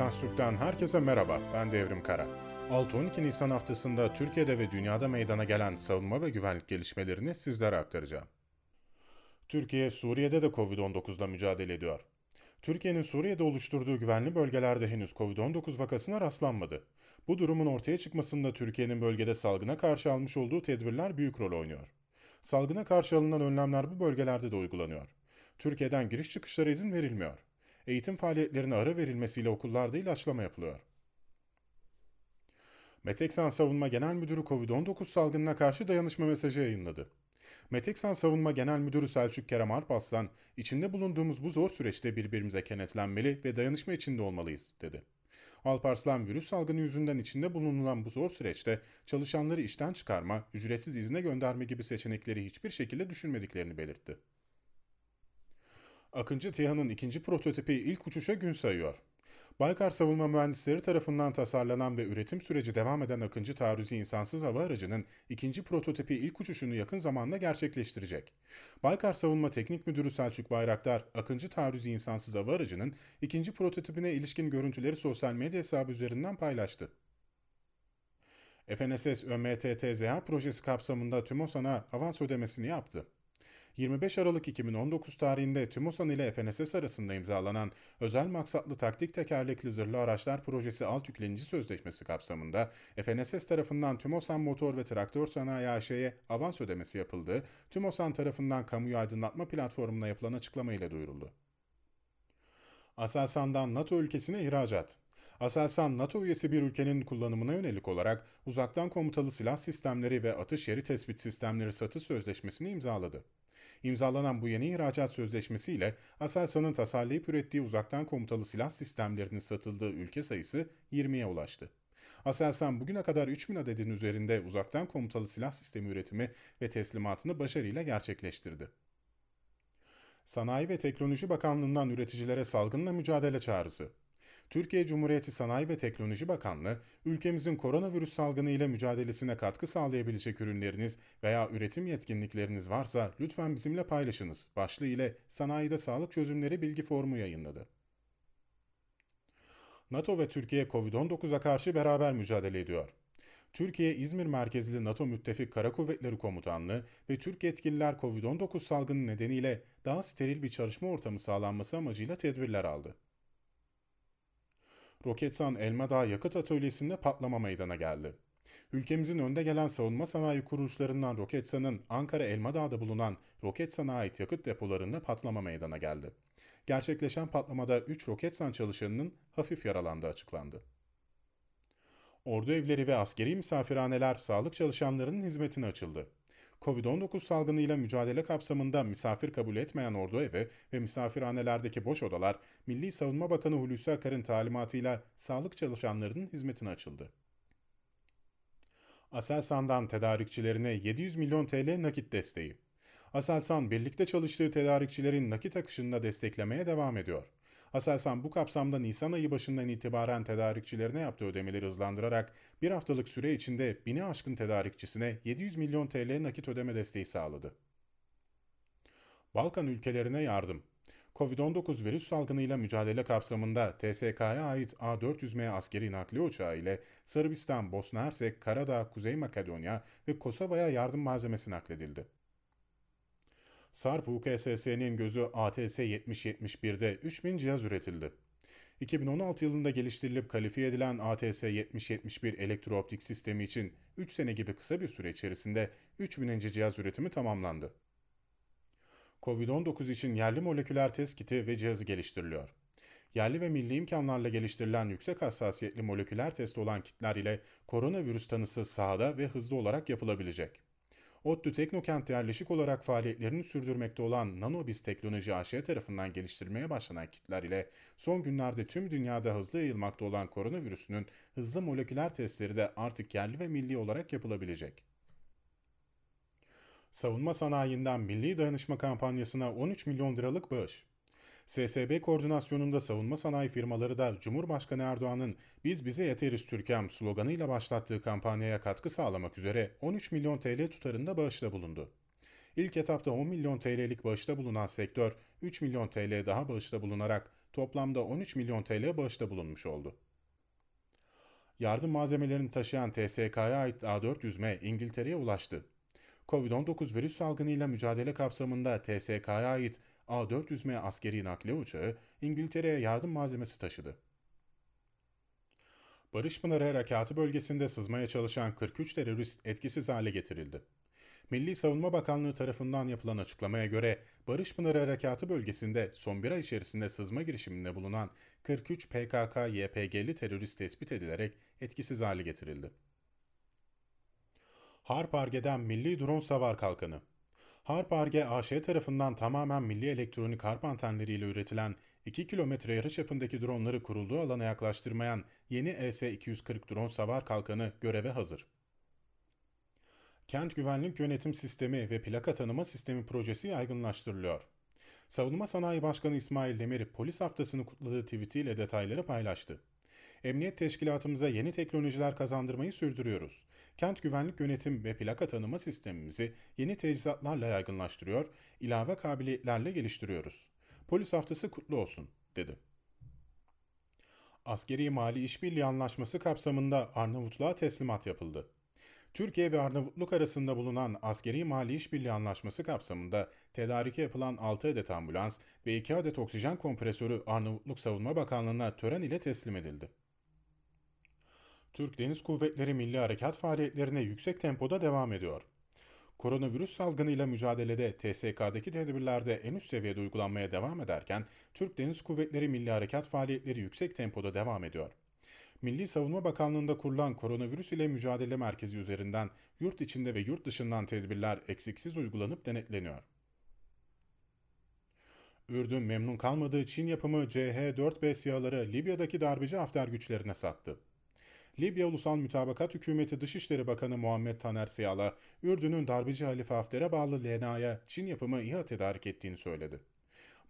Defans Türk'ten herkese merhaba, ben Devrim Kara. 6-12 Nisan haftasında Türkiye'de ve dünyada meydana gelen savunma ve güvenlik gelişmelerini sizlere aktaracağım. Türkiye, Suriye'de de Covid-19'la mücadele ediyor. Türkiye'nin Suriye'de oluşturduğu güvenli bölgelerde henüz Covid-19 vakasına rastlanmadı. Bu durumun ortaya çıkmasında Türkiye'nin bölgede salgına karşı almış olduğu tedbirler büyük rol oynuyor. Salgına karşı alınan önlemler bu bölgelerde de uygulanıyor. Türkiye'den giriş çıkışlara izin verilmiyor. Eğitim faaliyetlerine ara verilmesiyle okullarda ilaçlama yapılıyor. Meteksan Savunma Genel Müdürü Covid-19 salgınına karşı dayanışma mesajı yayınladı. Meteksan Savunma Genel Müdürü Selçuk Kerem Arpaslan, içinde bulunduğumuz bu zor süreçte birbirimize kenetlenmeli ve dayanışma içinde olmalıyız, dedi. Alparslan virüs salgını yüzünden içinde bulunulan bu zor süreçte çalışanları işten çıkarma, ücretsiz izne gönderme gibi seçenekleri hiçbir şekilde düşünmediklerini belirtti. Akıncı TİHA'nın ikinci prototipi ilk uçuşa gün sayıyor. Baykar Savunma Mühendisleri tarafından tasarlanan ve üretim süreci devam eden Akıncı taarruzi insansız hava aracının ikinci prototipi ilk uçuşunu yakın zamanda gerçekleştirecek. Baykar Savunma Teknik Müdürü Selçuk Bayraktar, Akıncı taarruzi insansız hava aracının ikinci prototipine ilişkin görüntüleri sosyal medya hesabı üzerinden paylaştı. FNSS ÖMTTZA projesi kapsamında TÜMOSAN'a avans ödemesini yaptı. 25 Aralık 2019 tarihinde TÜMOSAN ile FNSS arasında imzalanan özel maksatlı taktik tekerlekli zırhlı araçlar projesi alt yüklenici sözleşmesi kapsamında FNSS tarafından TÜMOSAN Motor ve Traktör Sanayi AŞ'ye avans ödemesi yapıldı, TÜMOSAN tarafından kamuyu aydınlatma platformuna yapılan açıklama ile duyuruldu. Aselsan'dan NATO ülkesine ihracat. Aselsan, NATO üyesi bir ülkenin kullanımına yönelik olarak uzaktan komutalı silah sistemleri ve atış yeri tespit sistemleri satış sözleşmesini imzaladı. İmzalanan bu yeni ihracat sözleşmesiyle Aselsan'ın tasarlayıp ürettiği uzaktan komutalı silah sistemlerinin satıldığı ülke sayısı 20'ye ulaştı. Aselsan bugüne kadar 3000 adedin üzerinde uzaktan komutalı silah sistemi üretimi ve teslimatını başarıyla gerçekleştirdi. Sanayi ve Teknoloji Bakanlığı'ndan üreticilere salgınla mücadele çağrısı. Türkiye Cumhuriyeti Sanayi ve Teknoloji Bakanlığı, ülkemizin koronavirüs salgını ile mücadelesine katkı sağlayabilecek ürünleriniz veya üretim yetkinlikleriniz varsa lütfen bizimle paylaşınız başlığı ile sanayide sağlık çözümleri bilgi formu yayınladı. NATO ve Türkiye Covid-19'a karşı beraber mücadele ediyor. Türkiye İzmir merkezli NATO Müttefik Kara Kuvvetleri Komutanlığı ve Türk yetkililer Covid-19 salgını nedeniyle daha steril bir çalışma ortamı sağlanması amacıyla tedbirler aldı. Roketsan Elmadağ Yakıt Atölyesi'nde patlama meydana geldi. Ülkemizin önde gelen savunma sanayi kuruluşlarından Roketsan'ın Ankara Elmadağ'da bulunan Roketsan'a ait yakıt depolarında patlama meydana geldi. Gerçekleşen patlamada 3 Roketsan çalışanının hafif yaralandığı açıklandı. Ordu evleri ve askeri misafirhaneler sağlık çalışanlarının hizmetine açıldı. Covid-19 salgınıyla mücadele kapsamında misafir kabul etmeyen ordu evi ve misafirhanelerdeki boş odalar Milli Savunma Bakanı Hulusi Akar'ın talimatıyla sağlık çalışanlarının hizmetine açıldı. Aselsan'dan tedarikçilerine 700 milyon TL nakit desteği. Aselsan birlikte çalıştığı tedarikçilerin nakit akışını desteklemeye devam ediyor. Aselsan bu kapsamda Nisan ayı başından itibaren tedarikçilerine yaptığı ödemeleri hızlandırarak bir haftalık süre içinde bini aşkın tedarikçisine 700 milyon TL nakit ödeme desteği sağladı. Balkan ülkelerine yardım. Covid-19 virüs salgınıyla mücadele kapsamında TSK'ya ait A400M askeri nakliye uçağı ile Sırbistan, Bosna Hersek, Karadağ, Kuzey Makedonya ve Kosova'ya yardım malzemesi nakledildi. Sarp UKSS'nin gözü ATS-7071'de 3000 cihaz üretildi. 2016 yılında geliştirilip kalifiye edilen ATS-7071 elektrooptik sistemi için 3 sene gibi kısa bir süre içerisinde 3000. cihaz üretimi tamamlandı. Covid-19 için yerli moleküler test kiti ve cihazı geliştiriliyor. Yerli ve milli imkanlarla geliştirilen yüksek hassasiyetli moleküler test olan kitler ile koronavirüs tanısı sahada ve hızlı olarak yapılabilecek. ODTÜ Teknokent yerleşik olarak faaliyetlerini sürdürmekte olan Nanobis Teknoloji AŞ tarafından geliştirmeye başlanan kitler ile son günlerde tüm dünyada hızlı yayılmakta olan koronavirüsünün hızlı moleküler testleri de artık yerli ve milli olarak yapılabilecek. Savunma sanayinden Milli Dayanışma Kampanyası'na 13 milyon liralık bağış. SSB koordinasyonunda savunma sanayi firmaları da Cumhurbaşkanı Erdoğan'ın "Biz bize yeteriz Türkem" sloganıyla başlattığı kampanyaya katkı sağlamak üzere 13 milyon TL tutarında bağışta bulundu. İlk etapta 10 milyon TL'lik bağışta bulunan sektör 3 milyon TL daha bağışta bulunarak toplamda 13 milyon TL bağışta bulunmuş oldu. Yardım malzemelerini taşıyan TSK'ya ait A400M İngiltere'ye ulaştı. Covid-19 virüs salgınıyla mücadele kapsamında TSK'ya ait A400M askeri nakliye uçağı İngiltere'ye yardım malzemesi taşıdı. Barış Pınarı Harekatı bölgesinde sızmaya çalışan 43 terörist etkisiz hale getirildi. Milli Savunma Bakanlığı tarafından yapılan açıklamaya göre Barış Pınarı Harekatı bölgesinde son bir ay içerisinde sızma girişiminde bulunan 43 PKK-YPG'li terörist tespit edilerek etkisiz hale getirildi. Harp-Arge'den Milli Drone Savar Kalkanı Harp-Arge AŞ tarafından tamamen milli elektronik harp antenleriyle üretilen 2 kilometre yarıçapındaki dronları kurulduğu alana yaklaştırmayan yeni ES-240 drone savar kalkanı göreve hazır. Kent Güvenlik Yönetim Sistemi ve Plaka Tanıma Sistemi projesi yaygınlaştırılıyor. Savunma Sanayi Başkanı İsmail Demir polis haftasını kutladığı tweetiyle detayları paylaştı. Emniyet teşkilatımıza yeni teknolojiler kazandırmayı sürdürüyoruz. Kent güvenlik yönetim ve plaka tanıma sistemimizi yeni teçhizatlarla yaygınlaştırıyor, ilave kabiliyetlerle geliştiriyoruz. Polis haftası kutlu olsun, dedi. Askeri Mali İşbirliği Anlaşması kapsamında Arnavutluğa teslimat yapıldı. Türkiye ve Arnavutluk arasında bulunan Askeri Mali İşbirliği Anlaşması kapsamında tedarike yapılan 6 adet ambulans ve 2 adet oksijen kompresörü Arnavutluk Savunma Bakanlığı'na tören ile teslim edildi. Türk Deniz Kuvvetleri milli harekat faaliyetlerine yüksek tempoda devam ediyor. Koronavirüs salgınıyla mücadelede TSK'daki tedbirlerde en üst seviyede uygulanmaya devam ederken Türk Deniz Kuvvetleri milli harekat faaliyetleri yüksek tempoda devam ediyor. Milli Savunma Bakanlığı'nda kurulan koronavirüs ile mücadele merkezi üzerinden yurt içinde ve yurt dışından tedbirler eksiksiz uygulanıp denetleniyor. Ürdün memnun kalmadığı Çin yapımı CH-4B SİHA'ları Libya'daki darbeci Hafter güçlerine sattı. Libya Ulusal Mütabakat Hükümeti Dışişleri Bakanı Muhammed Taner Siyala, Ürdün'ün darbeci Halife Hafter'e bağlı LNA'ya Çin yapımı İHA tedarik ettiğini söyledi.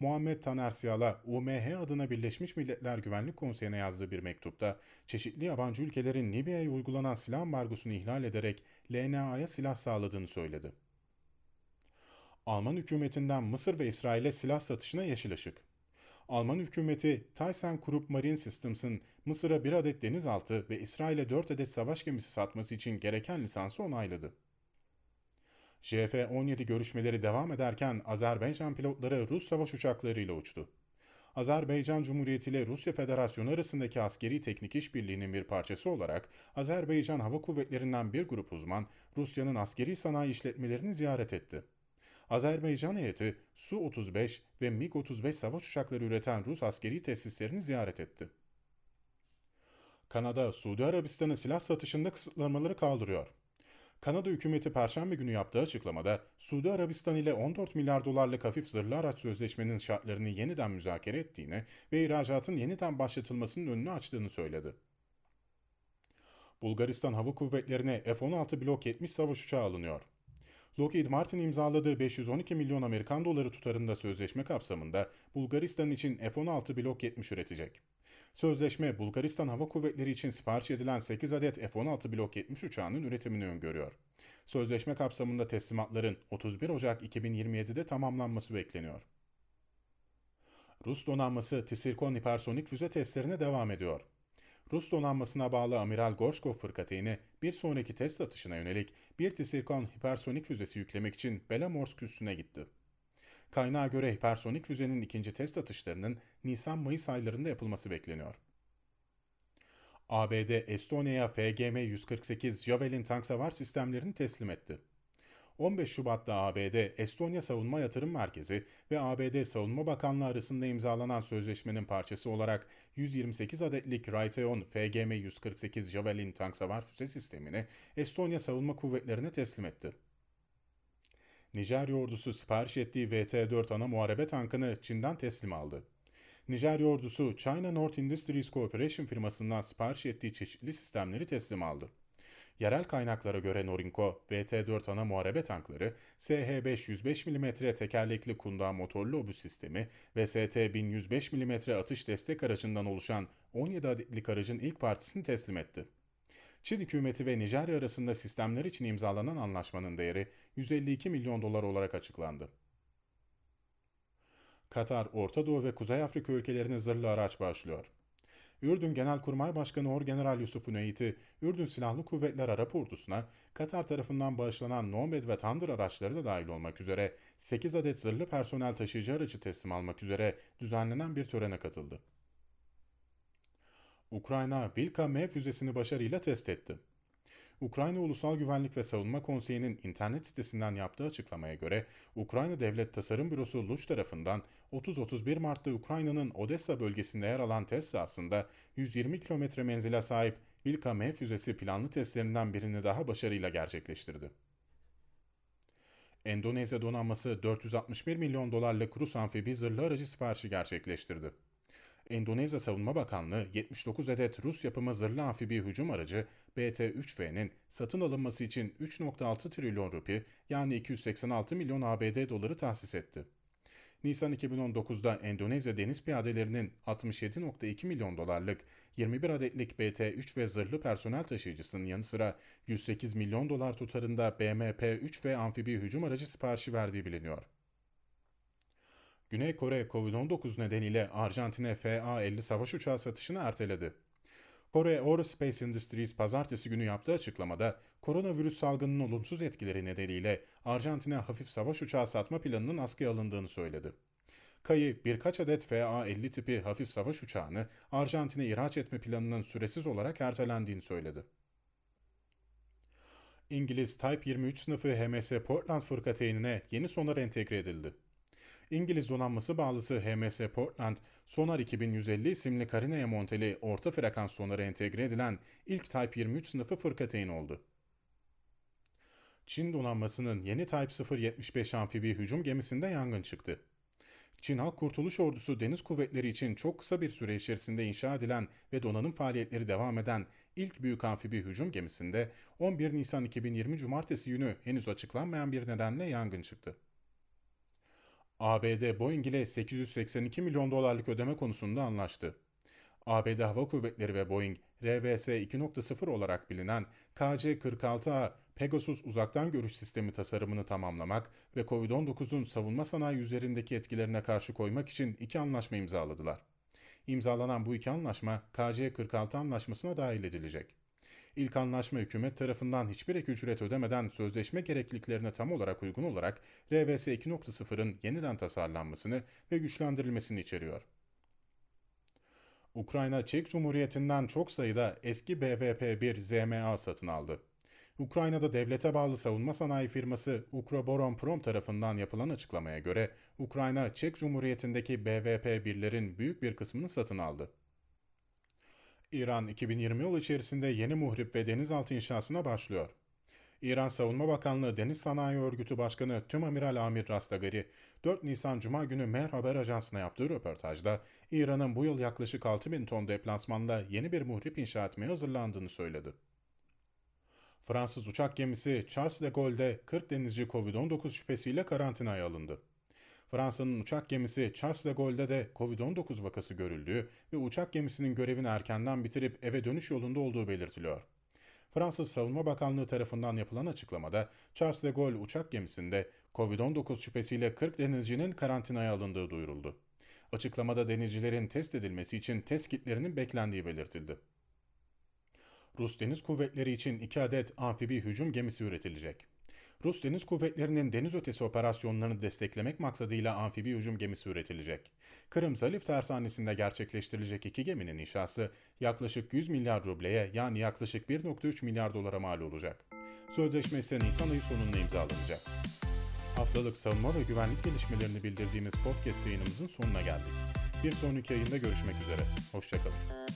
Muhammed Taner Siyala, UMH adına Birleşmiş Milletler Güvenlik Konseyi'ne yazdığı bir mektupta, çeşitli yabancı ülkelerin Libya'ya uygulanan silah embargosunu ihlal ederek LNA'ya silah sağladığını söyledi. Alman hükümetinden Mısır ve İsrail'e silah satışına yeşil ışık. Alman hükümeti ThyssenKrupp Marine Systems'ın Mısır'a bir adet denizaltı ve İsrail'e 4 adet savaş gemisi satması için gereken lisansı onayladı. JF-17 görüşmeleri devam ederken Azerbaycan pilotları Rus savaş uçaklarıyla uçtu. Azerbaycan Cumhuriyeti ile Rusya Federasyonu arasındaki askeri teknik işbirliğinin bir parçası olarak Azerbaycan Hava Kuvvetleri'nden bir grup uzman Rusya'nın askeri sanayi işletmelerini ziyaret etti. Azerbaycan heyeti Su-35 ve MiG-35 savaş uçakları üreten Rus askeri tesislerini ziyaret etti. Kanada, Suudi Arabistan'a silah satışında kısıtlamaları kaldırıyor. Kanada hükümeti Perşembe günü yaptığı açıklamada Suudi Arabistan ile 14 milyar dolarlık hafif zırhlı araç sözleşmenin şartlarını yeniden müzakere ettiğini ve ihracatın yeniden başlatılmasının önünü açtığını söyledi. Bulgaristan Hava Kuvvetleri'ne F-16 Blok 70 savaş uçağı alınıyor. Lockheed Martin imzaladığı 512 milyon Amerikan doları tutarında sözleşme kapsamında Bulgaristan için F-16 Blok 70 üretecek. Sözleşme Bulgaristan Hava Kuvvetleri için sipariş edilen 8 adet F-16 Blok 70 uçağının üretimini öngörüyor. Sözleşme kapsamında teslimatların 31 Ocak 2027'de tamamlanması bekleniyor. Rus donanması Tsirkon hipersonik füze testlerine devam ediyor. Rus donanmasına bağlı Amiral Gorshkov fırkateyni bir sonraki test atışına yönelik bir Tsirkon hipersonik füzesi yüklemek için Belamorsk üssüne gitti. Kaynağa göre hipersonik füzenin ikinci test atışlarının Nisan-Mayıs aylarında yapılması bekleniyor. ABD, Estonya'ya FGM-148 Javelin tank savar sistemlerini teslim etti. 15 Şubat'ta ABD, Estonya Savunma Yatırım Merkezi ve ABD Savunma Bakanlığı arasında imzalanan sözleşmenin parçası olarak 128 adetlik Raytheon FGM-148 Javelin tank savar füze sistemini Estonya Savunma Kuvvetleri'ne teslim etti. Nijerya ordusu sipariş ettiği VT-4 ana muharebe tankını Çin'den teslim aldı. Nijerya ordusu China North Industries Corporation firmasından sipariş ettiği çeşitli sistemleri teslim aldı. Yerel kaynaklara göre Norinco, VT-4 ana muharebe tankları, SH-5 105 mm tekerlekli kunda motorlu obüs sistemi ve ST-1000 105 mm atış destek aracından oluşan 17 adetlik aracın ilk partisini teslim etti. Çin hükümeti ve Nijerya arasında sistemler için imzalanan anlaşmanın değeri 152 milyon dolar olarak açıklandı. Katar, Orta Doğu ve Kuzey Afrika ülkelerine zırhlı araç başlıyor. Ürdün Genelkurmay Başkanı Orgeneral Yusuf Üneyti, Ürdün Silahlı Kuvvetler Arap Ordusu'na Katar tarafından bağışlanan Nomad ve Thunder araçları da dahil olmak üzere 8 adet zırhlı personel taşıyıcı aracı teslim almak üzere düzenlenen bir törene katıldı. Ukrayna Vilka M füzesini başarıyla test etti. Ukrayna Ulusal Güvenlik ve Savunma Konseyi'nin internet sitesinden yaptığı açıklamaya göre Ukrayna Devlet Tasarım Bürosu Luç tarafından 30-31 Mart'ta Ukrayna'nın Odessa bölgesinde yer alan test sahasında 120 kilometre menzile sahip Vilka M füzesi planlı testlerinden birini daha başarıyla gerçekleştirdi. Endonezya donanması 461 milyon dolarlık Rus amfibi zırhlı aracı siparişi gerçekleştirdi. Endonezya Savunma Bakanlığı 79 adet Rus yapımı zırhlı amfibi hücum aracı BT-3V'nin satın alınması için 3.6 trilyon rupi yani 286 milyon ABD doları tahsis etti. Nisan 2019'da Endonezya deniz piyadelerinin 67.2 milyon dolarlık 21 adetlik BT-3 ve zırhlı personel taşıyıcısının yanı sıra 108 milyon dolar tutarında BMP-3 ve amfibi hücum aracı siparişi verdiği biliniyor. Güney Kore Covid-19 nedeniyle Arjantin'e FA-50 savaş uçağı satışını erteledi. Kore Aerospace Industries pazartesi günü yaptığı açıklamada koronavirüs salgınının olumsuz etkileri nedeniyle Arjantin'e hafif savaş uçağı satma planının askıya alındığını söyledi. Kayı birkaç adet FA-50 tipi hafif savaş uçağını Arjantin'e ihraç etme planının süresiz olarak ertelendiğini söyledi. İngiliz Type 23 sınıfı HMS Portland fırkateynine yeni sonar entegre edildi. İngiliz donanması bağlısı HMS Portland, Sonar 2150 isimli karineye monteli orta frekans sonarı entegre edilen ilk Type 23 sınıfı fırkateyn oldu. Çin donanmasının yeni Type 075 amfibi hücum gemisinde yangın çıktı. Çin Halk Kurtuluş Ordusu Deniz Kuvvetleri için çok kısa bir süre içerisinde inşa edilen ve donanım faaliyetleri devam eden ilk büyük amfibi hücum gemisinde 11 Nisan 2020 Cumartesi günü henüz açıklanmayan bir nedenle yangın çıktı. ABD Boeing ile 882 milyon dolarlık ödeme konusunda anlaştı. ABD Hava Kuvvetleri ve Boeing, RVS 2.0 olarak bilinen KC-46A Pegasus uzaktan görüş sistemi tasarımını tamamlamak ve COVID-19'un savunma sanayi üzerindeki etkilerine karşı koymak için iki anlaşma imzaladılar. İmzalanan bu iki anlaşma KC-46 anlaşmasına dahil edilecek. İlk anlaşma hükümet tarafından hiçbir ek ücret ödemeden sözleşme gerekliliklerine tam olarak uygun olarak RVS 2.0'ın yeniden tasarlanmasını ve güçlendirilmesini içeriyor. Ukrayna Çek Cumhuriyeti'nden çok sayıda eski BVP-1 ZMA satın aldı. Ukrayna'da devlete bağlı savunma sanayi firması Ukroboronprom tarafından yapılan açıklamaya göre Ukrayna Çek Cumhuriyeti'ndeki BVP-1'lerin büyük bir kısmını satın aldı. İran 2020 yıl içerisinde yeni muhrip ve denizaltı inşasına başlıyor. İran Savunma Bakanlığı Deniz Sanayi Örgütü Başkanı Tüm Amiral Amir Rastagari, 4 Nisan Cuma günü Mer Haber Ajansı'na yaptığı röportajda İran'ın bu yıl yaklaşık 6 bin ton deplasmanla yeni bir muhrip inşa etmeye hazırlandığını söyledi. Fransız uçak gemisi Charles de Gaulle'de 40 denizci Covid-19 şüphesiyle karantinaya alındı. Fransa'nın uçak gemisi Charles de Gaulle'de de Covid-19 vakası görüldüğü ve uçak gemisinin görevini erkenden bitirip eve dönüş yolunda olduğu belirtiliyor. Fransız Savunma Bakanlığı tarafından yapılan açıklamada Charles de Gaulle uçak gemisinde Covid-19 şüphesiyle 40 denizcinin karantinaya alındığı duyuruldu. Açıklamada denizcilerin test edilmesi için test kitlerinin beklendiği belirtildi. Rus Deniz Kuvvetleri için 2 adet amfibi hücum gemisi üretilecek. Rus Deniz Kuvvetleri'nin deniz ötesi operasyonlarını desteklemek maksadıyla amfibi hücum gemisi üretilecek. Kırım Zalif tersanesinde gerçekleştirilecek iki geminin inşası yaklaşık 100 milyar rubleye yani yaklaşık 1.3 milyar dolara mal olacak. Sözleşme ise Nisan ayı sonunda imzalanacak. Haftalık savunma ve güvenlik gelişmelerini bildirdiğimiz podcast yayınımızın sonuna geldik. Bir sonraki yayında görüşmek üzere. Hoşçakalın.